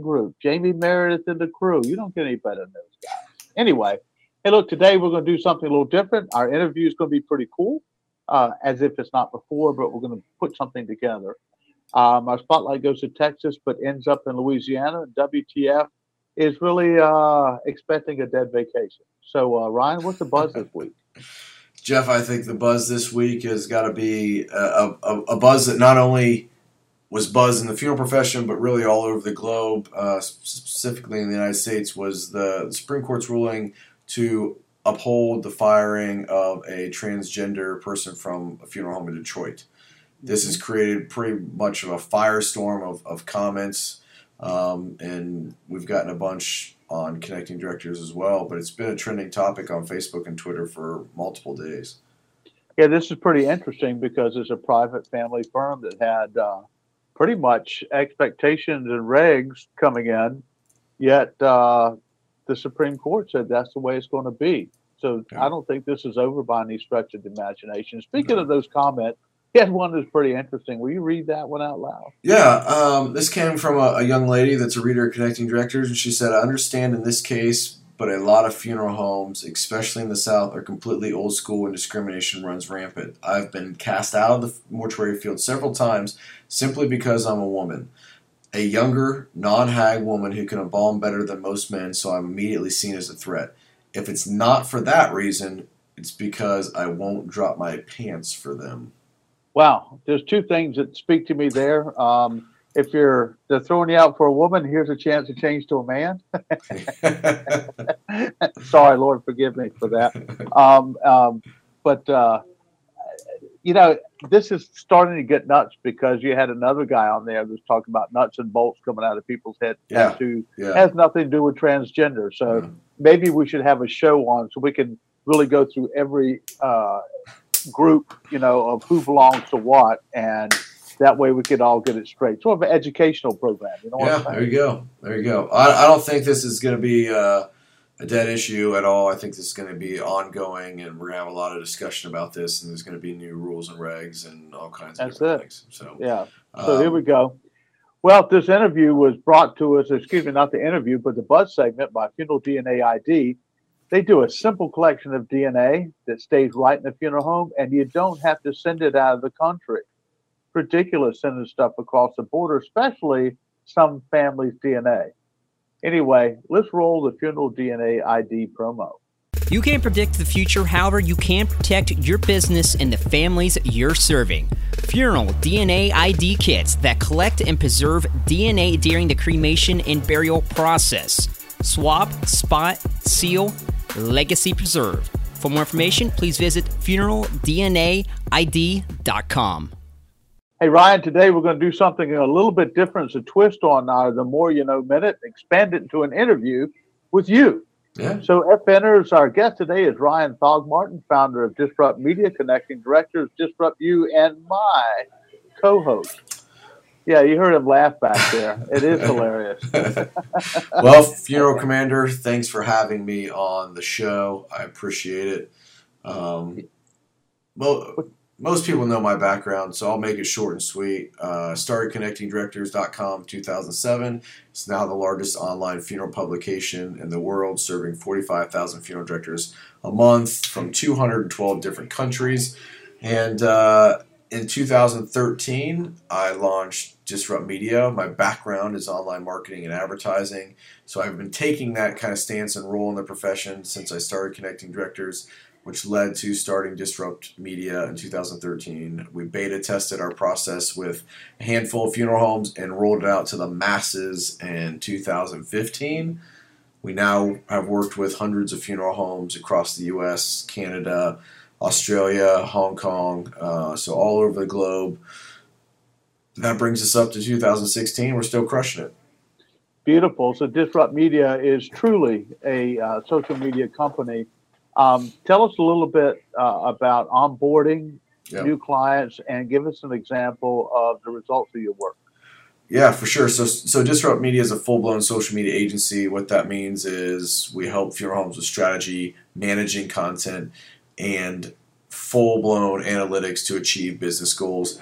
group. Jamie Meredith and the crew. You don't get any better than those guys. Anyway, hey, look, today we're going to do something a little different. Our interview is going to be pretty cool, uh, as if it's not before, but we're going to put something together. Um, our spotlight goes to Texas, but ends up in Louisiana. WTF is really uh, expecting a dead vacation. So, uh, Ryan, what's the buzz this week? Jeff, I think the buzz this week has got to be a, a, a, buzz that not only was buzz in the funeral profession, but really all over the globe, uh, specifically in the United States, was the Supreme Court's ruling to uphold the firing of a transgender person from a funeral home in Detroit. This has created pretty much of a firestorm of, of comments, um, and we've gotten a bunch on connecting directors as well. But it's been a trending topic on Facebook and Twitter for multiple days. Yeah, this is pretty interesting because it's a private family firm that had uh, pretty much expectations and regs coming in, yet uh, the Supreme Court said that's the way it's going to be. So yeah. I don't think this is over by any stretch of the imagination. Speaking no. of those comments, he had one that's pretty interesting. Will you read that one out loud? Yeah, um, this came from a, a, young lady that's a reader of Connecting Directors, and she said, "I understand in this case, but a lot of funeral homes, especially in the South, are completely old school and discrimination runs rampant. I've been cast out of the mortuary field several times simply because I'm a woman." A younger, non hag woman who can embalm better than most men, so I'm immediately seen as a threat. If it's not for that reason, it's because I won't drop my pants for them. Wow, there's two things that speak to me there. Um, if you're they're throwing you out for a woman, here's a chance to change to a man. Sorry, Lord, forgive me for that. Um, um, but uh, you know, this is starting to get nuts because you had another guy on there that was talking about nuts and bolts coming out of people's heads. Yeah, yeah. has nothing to do with transgender. So yeah. maybe we should have a show on so we can really go through every uh, group, you know, of who belongs to what, and that way we could all get it straight. Sort of an educational program. You know yeah, there you go. There you go. I, I don't think this is going to be uh, a dead issue at all. I think this is going to be ongoing, and we're going to have a lot of discussion about this, and there's going to be new rules and regs and all kinds of That's different it. things. So yeah. So um, here we go. Well, this interview was brought to us, excuse me, not the interview, but the buzz segment by Funeral DNA ID. They do a simple collection of DNA that stays right in the funeral home, and you don't have to send it out of the country. Ridiculous sending stuff across the border, especially some families' DNA. Anyway, let's roll the funeral DNA ID promo. You can't predict the future, however, you can protect your business and the families you're serving. Funeral DNA ID kits that collect and preserve DNA during the cremation and burial process. Swap, spot, seal, legacy preserved. For more information, please visit funeraldnaid.com. Hey, Ryan, today we're going to do something a little bit different. It's a twist on our The More You Know Minute, expand it into an interview with you. Yeah. So, FNers, our guest today is Ryan Thogmartin, founder of Disrupt Media, connecting directors, Disrupt You, and my co host. Yeah, you heard him laugh back there. It is hilarious. well, Funeral Commander, thanks for having me on the show. I appreciate it. Um, well, most people know my background, so I'll make it short and sweet. Uh, started connectingdirectors.com 2007. It's now the largest online funeral publication in the world, serving 45,000 funeral directors a month from 212 different countries. And uh, in 2013, I launched Disrupt Media. My background is online marketing and advertising. So I've been taking that kind of stance and role in the profession since I started connecting directors, which led to starting Disrupt Media in 2013. We beta tested our process with a handful of funeral homes and rolled it out to the masses in 2015. We now have worked with hundreds of funeral homes across the US, Canada, Australia, Hong Kong, uh, so all over the globe. That brings us up to 2016. We're still crushing it. Beautiful. So Disrupt Media is truly a uh, social media company. Um, tell us a little bit uh, about onboarding new clients and give us an example of the results of your work. Yeah, for sure. So, so Disrupt Media is a full blown social media agency. What that means is we help funeral homes with strategy, managing content, and full blown analytics to achieve business goals.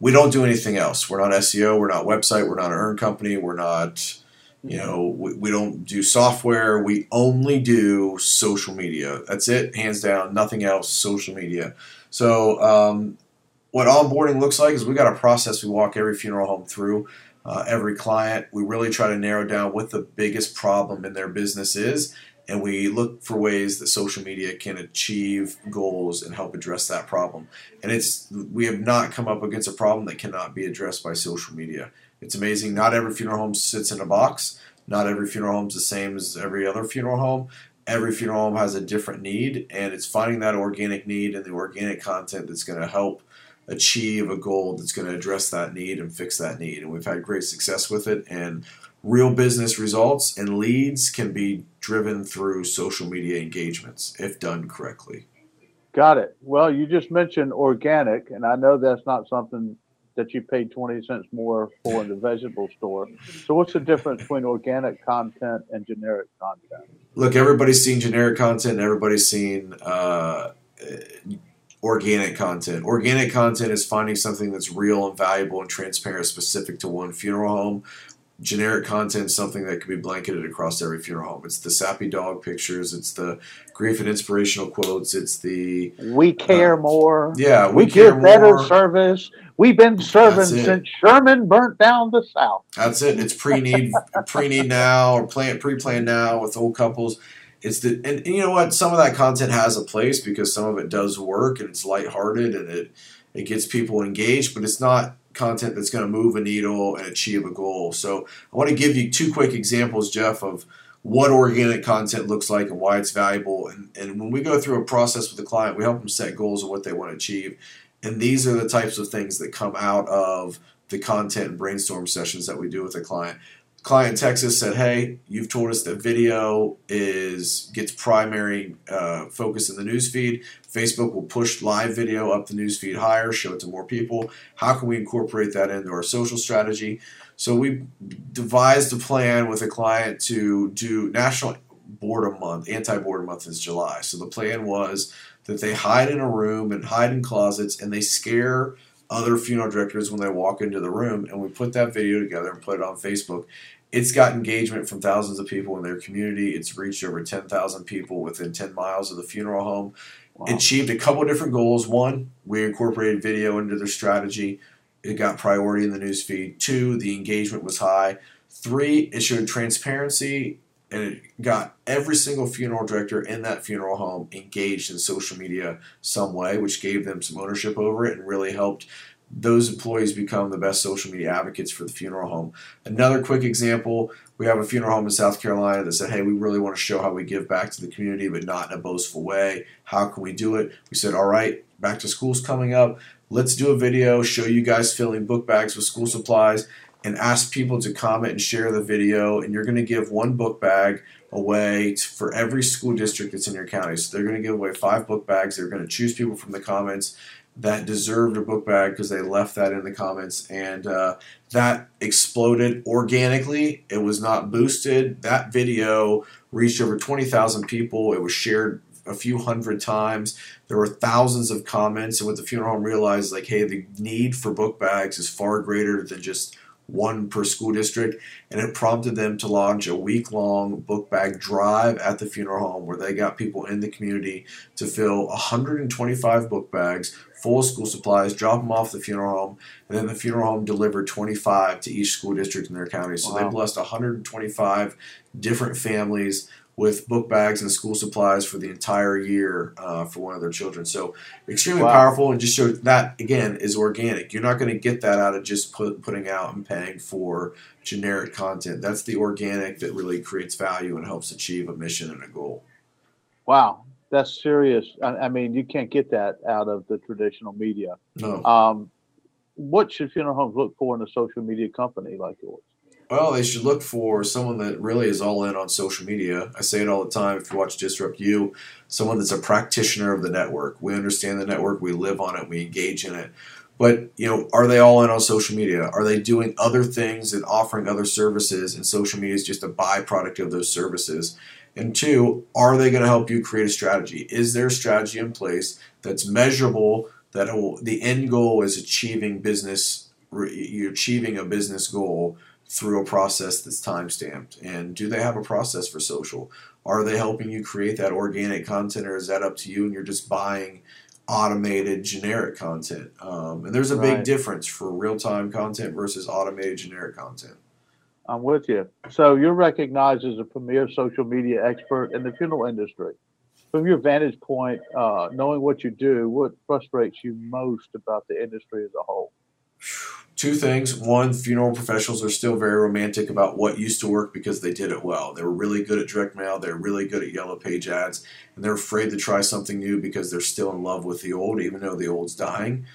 We don't do anything else. We're not SEO. We're not website. We're not an earn company. We're not You know, we, we don't do software. We only do social media. That's it, hands down. Nothing else. Social media. So, um, what onboarding looks like is we got a process we walk every funeral home through. Uh, every client, we really try to narrow down what the biggest problem in their business is, and we look for ways that social media can achieve goals and help address that problem. And it's we have not come up against a problem that cannot be addressed by social media. It's amazing. Not every funeral home sits in a box. Not every funeral home is the same as every other funeral home. Every funeral home has a different need, and it's finding that organic need and the organic content that's going to help achieve a goal that's going to address that need and fix that need. And we've had great success with it. And real business results and leads can be driven through social media engagements if done correctly. Got it. Well, you just mentioned organic, and I know that's not something that you paid 20 cents more for in the vegetable store. So, what's the difference between organic content and generic content? Look, everybody's seen generic content, everybody's seen uh, organic content. Organic content is finding something that's real and valuable and transparent, specific to one funeral home. Generic content something that can be blanketed across every funeral home. It's the sappy dog pictures, it's the grief and inspirational quotes, it's the we care uh, more. Yeah, we, we give better service. We've been serving since Sherman burnt down the South. That's it. It's pre-need, pre-need now, or plan pre-plan now with old couples it's the and, and, you know what some of that content has a place because some of it does work and it's lighthearted and it it gets people engaged but it's not content that's going to move a needle and achieve a goal. So i want to give you two quick examples jeff of what organic content looks like and why it's valuable. And, and when we go through a process with a client we help them set goals of what they want to achieve. And these are the types of things that come out of the content and brainstorm sessions that we do with a client client Texas said, "Hey, you've told us that video is gets primary uh, focus in the newsfeed. Facebook will push live video up the newsfeed higher, show it to more people. How can we incorporate that into our social strategy?" So we devised a plan with a client to do National Boredom Month. Anti-boredom month is July. So the plan was that they hide in a room and hide in closets, and they scare other funeral directors when they walk into the room, and we put that video together and put it on Facebook. It's got engagement from thousands of people in their community. It's reached over 10,000 people within 10 miles of the funeral home. Wow. Achieved a couple different goals. One, we incorporated video into their strategy. It got priority in the newsfeed. Two, the engagement was high. Three, it showed transparency and it got every single funeral director in that funeral home engaged in social media some way, which gave them some ownership over it and really helped those employees become the best social media advocates for the funeral home. Another quick example we have a funeral home in South Carolina that said, Hey, we really want to show how we give back to the community, but not in a boastful way. How can we do it? We said, All right, back to school's coming up. Let's do a video, show you guys filling book bags with school supplies and ask people to comment and share the video. And you're going to give one book bag away to, for every school district that's in your county. So they're going to give away five book bags. They're going to choose people from the comments that deserved a book bag because they left that in the comments. And uh, that exploded organically. It was not boosted. That video reached over 20,000 people. It was shared a few hundred times. There were thousands of comments, and what the funeral home realized, like, hey, the need for book bags is far greater than just one per school district, and it prompted them to launch a week long book bag drive at the funeral home where they got people in the community to fill 125 book bags full of school supplies, drop them off the funeral home, and then the funeral home delivered 25 to each school district in their county. So wow. they blessed 125 different families with book bags and school supplies for the entire year uh, for one of their children. So extremely wow. powerful, and just show that again is organic. You're not going to get that out of just put, putting out and paying for generic content. That's the organic that really creates value and helps achieve a mission and a goal. Wow, that's serious. I, I mean, you can't get that out of the traditional media. No. Um, what should funeral homes look for in a social media company like yours? Well, they should look for someone that really is all in on social media. I say it all the time. If you watch Disrupt You, someone that's a practitioner of the network. We understand the network, we live on it, we engage in it. But you know, are they all in on social media? Are they doing other things and offering other services? And social media is just a byproduct of those services. And two, are they going to help you create a strategy? Is there a strategy in place that's measurable? That will, the end goal is achieving business. You're achieving a business goal through a process that's time stamped? And do they have a process for social? Are they helping you create that organic content, or is that up to you and you're just buying automated generic content? Um, and there's a Right. big difference for real time content versus automated generic content. I'm with you. So you're recognized as a premier social media expert in the funeral industry. From your vantage point, uh, knowing what you do, what frustrates you most about the industry as a whole? Two things. One, funeral professionals are still very romantic about what used to work because they did it well. They were really good at direct mail, they're really good at yellow page ads, and they're afraid to try something new because they're still in love with the old, even though the old's dying.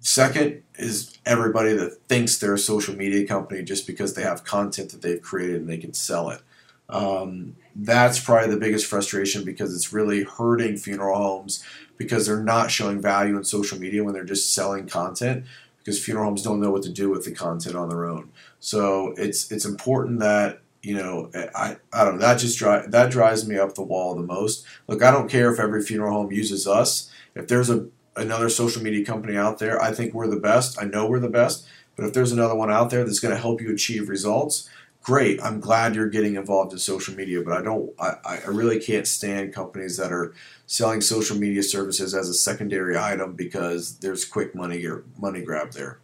Second is everybody that thinks they're a social media company just because they have content that they've created and they can sell it. Um, that's probably the biggest frustration because it's really hurting funeral homes because they're not showing value in social media when they're just selling content because funeral homes don't know what to do with the content on their own. So it's it's important that you know I, I don't know that just dri- that drives me up the wall the most. Look, I don't care if every funeral home uses us. If there's a another social media company out there, I think we're the best. I know we're the best. But if there's another one out there that's going to help you achieve results, great. I'm glad you're getting involved in social media. But I don't. I, I really can't stand companies that are selling social media services as a secondary item because there's quick money or money grab there.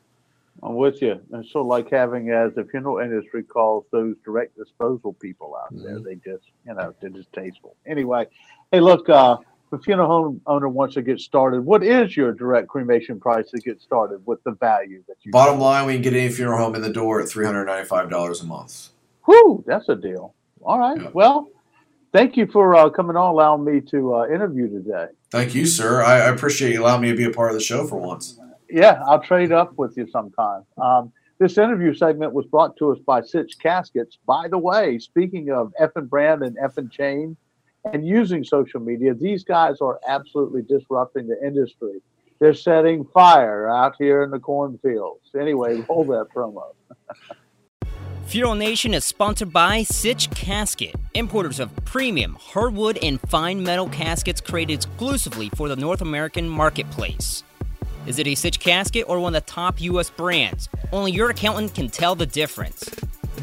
I'm with you. It's so like having, as the funeral industry calls those direct disposal people out there. Mhm. They just, you know, they're just tasteful. Anyway, hey, look, uh, the funeral home owner wants to get started. What is your direct cremation price to get started with the value that you? Bottom line, we can get any funeral home in the door at three hundred ninety-five dollars a month. Whew, that's a deal. All right. Yeah. Well, thank you for uh, coming on, allowing me to uh, interview today. Thank you, sir. I, I appreciate you allowing me to be a part of the show for once. Yeah, I'll trade up with you sometime. Um, this interview segment was brought to us by Sich Caskets. By the way, speaking of effing brand and effing chain and using social media, these guys are absolutely disrupting the industry. They're setting fire out here in the cornfields. Anyway, roll that promo. Funeral Nation is sponsored by Sich Casket, importers of premium hardwood and fine metal caskets created exclusively for the North American marketplace. Is it a Sich casket or one of the top U.S. brands? Only your accountant can tell the difference.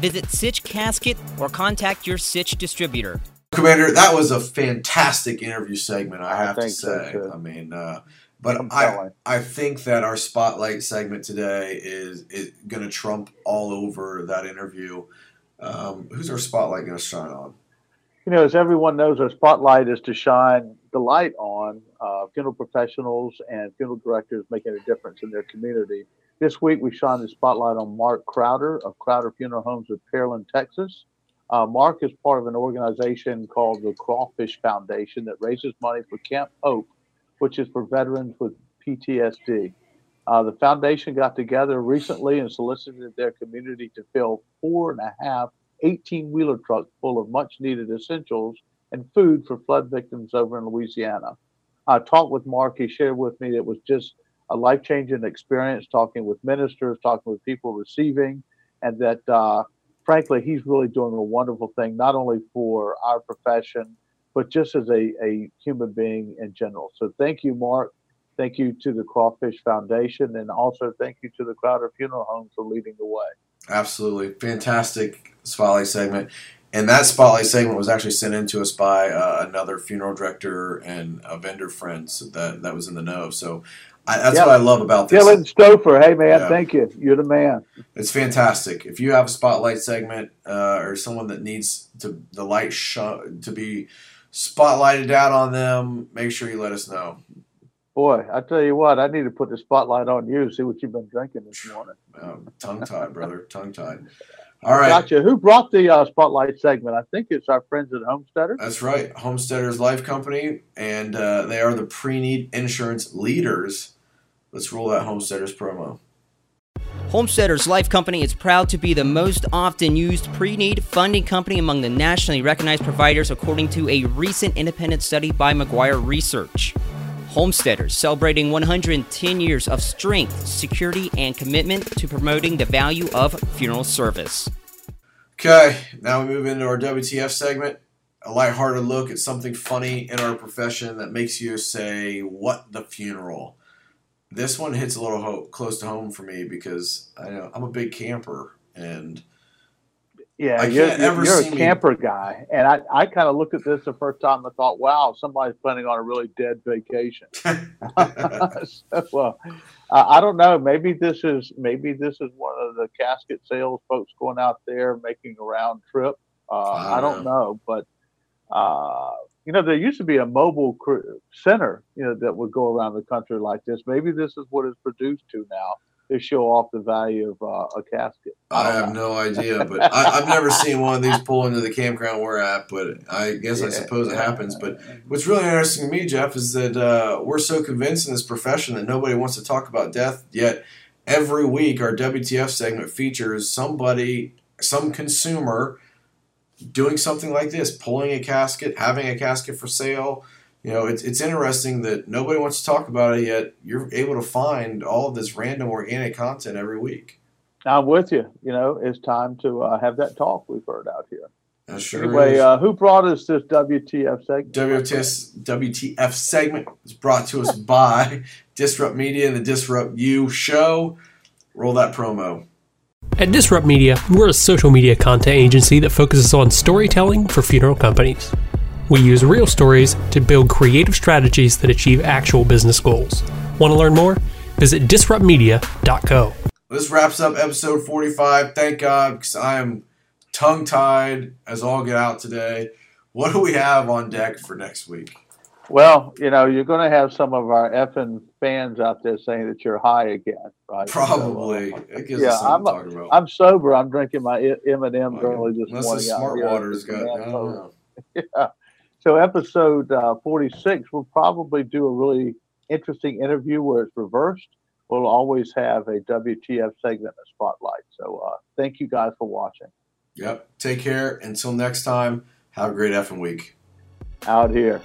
Visit Sich Casket or contact your Sich distributor. Commander, that was a fantastic interview segment. I I have to say. I mean, uh, but I, I think that our spotlight segment today is is going to trump all over that interview. Um, who's our spotlight going to shine on? You know, as everyone knows, our spotlight is to shine the light on uh, funeral professionals and funeral directors making a difference in their community. This week, we shine the spotlight on Mark Crowder of Crowder Funeral Homes of Pearland, Texas. Uh, Mark is part of an organization called the Crawfish Foundation that raises money for Camp Hope, which is for veterans with PTSD. Uh, the foundation got together recently and solicited their community to fill four and a half 18 wheeler trucks full of much needed essentials and food for flood victims over in Louisiana. I talked with Mark. He shared with me that it was just a life changing experience talking with ministers, talking with people receiving, and that uh, frankly, he's really doing a wonderful thing, not only for our profession, but just as a, a human being in general. So thank you, Mark. Thank you to the Crawfish Foundation, and also thank you to the Crowder Funeral Home for leading the way. Absolutely fantastic spotlight segment, and that spotlight segment was actually sent in to us by uh, another funeral director and a vendor friend so that that was in the know. So I, that's what I love about this. Dylan Stouffer, hey man, Yeah. thank you. You're the man. It's fantastic. If you have a spotlight segment uh, or someone that needs to the light sh- to be spotlighted out on them, make sure you let us know. Boy, I tell you what, I need to put the spotlight on you. See what you've been drinking this morning. Um, tongue tied, brother. Tongue tied. All right. Gotcha. Who brought the uh, spotlight segment? I think it's our friends at Homesteader. That's right. Homesteaders Life Company, and uh, they are the pre need insurance leaders. Let's roll that Homesteaders promo. Homesteaders Life Company is proud to be the most often used pre need funding company among the nationally recognized providers, according to a recent independent study by McGuire Research. Homesteaders celebrating 110 years of strength, security, and commitment to promoting the value of funeral service. Okay, now we move into our WTF segment. A lighthearted look at something funny in our profession that makes you say, What the funeral? This one hits a little ho- close to home for me because I know I'm a big camper And Yeah, I you're, can't you're, ever you're see a me- camper guy, and I, I kind of looked at this the first time. and I thought, wow, somebody's planning on a really dead vacation. so, well, uh, I don't know. Maybe this is maybe this is one of the casket sales folks going out there making a round trip. Uh, I don't know, but uh, you know, there used to be a mobile center, you know, that would go around the country like this. Maybe this is what it's produced to now. to show off the value of uh, a casket. I have know. no idea, but I, I've never seen one of these pull into the campground we're at. But I guess I suppose it happens. But what's really interesting to me, Jeff, is that uh, we're so convinced in this profession that nobody wants to talk about death. Yet every week, our WTF segment features somebody, some consumer, doing something like this, pulling a casket, having a casket for sale. You know, it's, it's interesting that nobody wants to talk about it yet. You're able to find all of this random organic content every week. I'm with you. You know, it's time to uh, have that talk we've heard out here. That sure anyway, is. uh, who brought us this WTF segment? WTS, WTF segment is brought to us by Disrupt Media and the Disrupt You show. Roll that promo. At Disrupt Media, we're a social media content agency that focuses on storytelling for funeral companies. We use real stories to build creative strategies that achieve actual business goals. Want to learn more? Visit disruptmedia.co. This wraps up episode 45. Thank God, because I am tongue tied as all get out today. What do we have on deck for next week? Well, you know, you're going to have some of our effing fans out there saying that you're high again, right? So, uh, Probably. It gives yeah, I'm- to talk about. I'm sober. I'm drinking my M and M's early this Unless morning. the smart water's got, I man don't sober. know. So episode uh, 46 will probably do a really interesting interview where it's reversed. We'll always have a WTF segment a spotlight. So uh, thank you guys for watching. Yep. Take care. Until next time, have a great effing week. Out here.